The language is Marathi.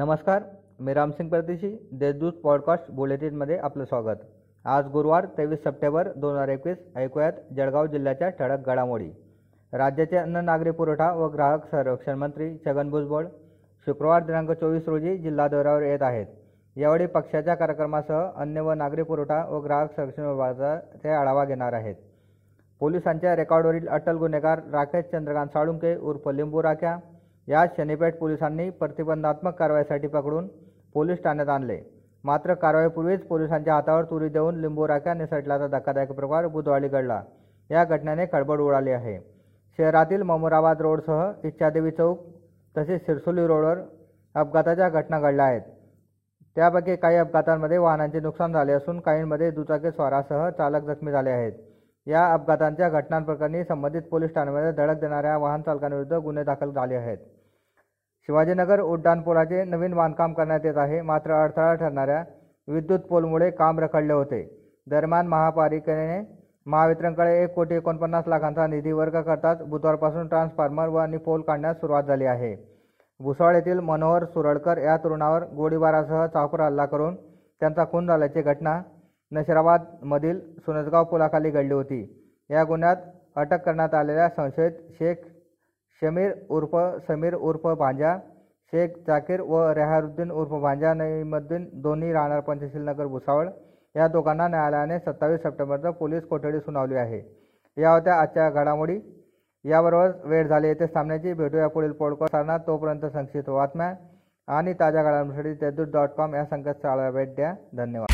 नमस्कार मी रामसिंग परदेशी देशदूत पॉडकास्ट बुलेटिनमध्ये आपलं स्वागत. आज गुरुवार तेवीस सप्टेंबर दोन हजार एकवीस ऐकूयात जळगाव जिल्ह्याच्या ठळक घडामोडी. राज्याचे अन्न नागरी पुरवठा व ग्राहक संरक्षण मंत्री छगन भुजबळ शुक्रवार दिनांक चोवीस रोजी जिल्हा दौऱ्यावर येत आहेत. यावेळी पक्षाच्या कार्यक्रमासह अन्न व नागरी पुरवठा व ग्राहक संरक्षण विभागाचा ते आढावा घेणार आहेत. पोलिसांच्या रेकॉर्डवरील अटल गुन्हेगार राकेश चंद्रकांत साळुंके उर्फ लिंबू राख्या या शनीपेठ पोलिसांनी प्रतिबंधात्मक कारवाईसाठी पकडून पोलीस ठाण्यात आणले. मात्र कारवाईपूर्वीच पोलिसांच्या हातावर तुरी देऊन लिंबू राख्या निसटल्याचा धक्कादायक प्रकार बुधवारी घडला. या घटनेने खळबळ उडाली आहे. शहरातील ममुराबाद रोडसह इच्छादेवी चौक तसेच सिरसोली रोडवर अपघाताच्या घटना घडल्या आहेत. त्यापैकी काही अपघातांमध्ये वाहनांचे नुकसान झाले असून काहींमध्ये दुचाकी स्वारासह चालक जखमी झाले आहेत. या अपघातांच्या घटनांप्रकरणी संबंधित पोलीस ठाण्यामध्ये धडक देणाऱ्या वाहन चालकांविरुद्ध गुन्हे दाखल झाले आहेत. शिवाजीनगर उड्डाणपुलाचे नवीन बांधकाम करण्यात येत आहे. मात्र अडथळा ठरणाऱ्या विद्युत पोलमुळे काम रखडले होते. दरम्यान महापालिकेने महावितरणकडे एक कोटी एकोणपन्नास लाखांचा निधी वर्ग करताच बुधवारपासून ट्रान्सफॉर्मर व आणि पोल काढण्यास सुरुवात झाली आहे. भुसावळ येथील मनोहर सुरळकर या तरुणावर गोळीबारासह चाकूर हल्ला करून त्यांचा खून झाल्याची घटना नशिराबादमधील सुनसगाव पुलाखाली घडली होती. या गुन्ह्यात अटक करण्यात आलेल्या संशयित शेख शमीर उर्फ समीर उर्फ भांजा शेख जाकीर व रेहारुद्दीन उर्फ भांजा नईमुद्दीन दोन्ही राहणार पंचशील नगर भुसावळ. या दोघांना न्यायालयाने सत्तावीस सप्टेंबरचा पोलीस कोठडी सुनावली आहे. या होत्या आजच्या घडामोडी. याबरोबर वेळ झाली येथे सामन्याची. भेटूया पुढील पॉडकास्टांना तोपर्यंत संक्षिप्त बातम्या आणि ताज्या घडामोडीसाठी तेजूत डॉट कॉम या संकेतस्थळाला भेट द्या. धन्यवाद.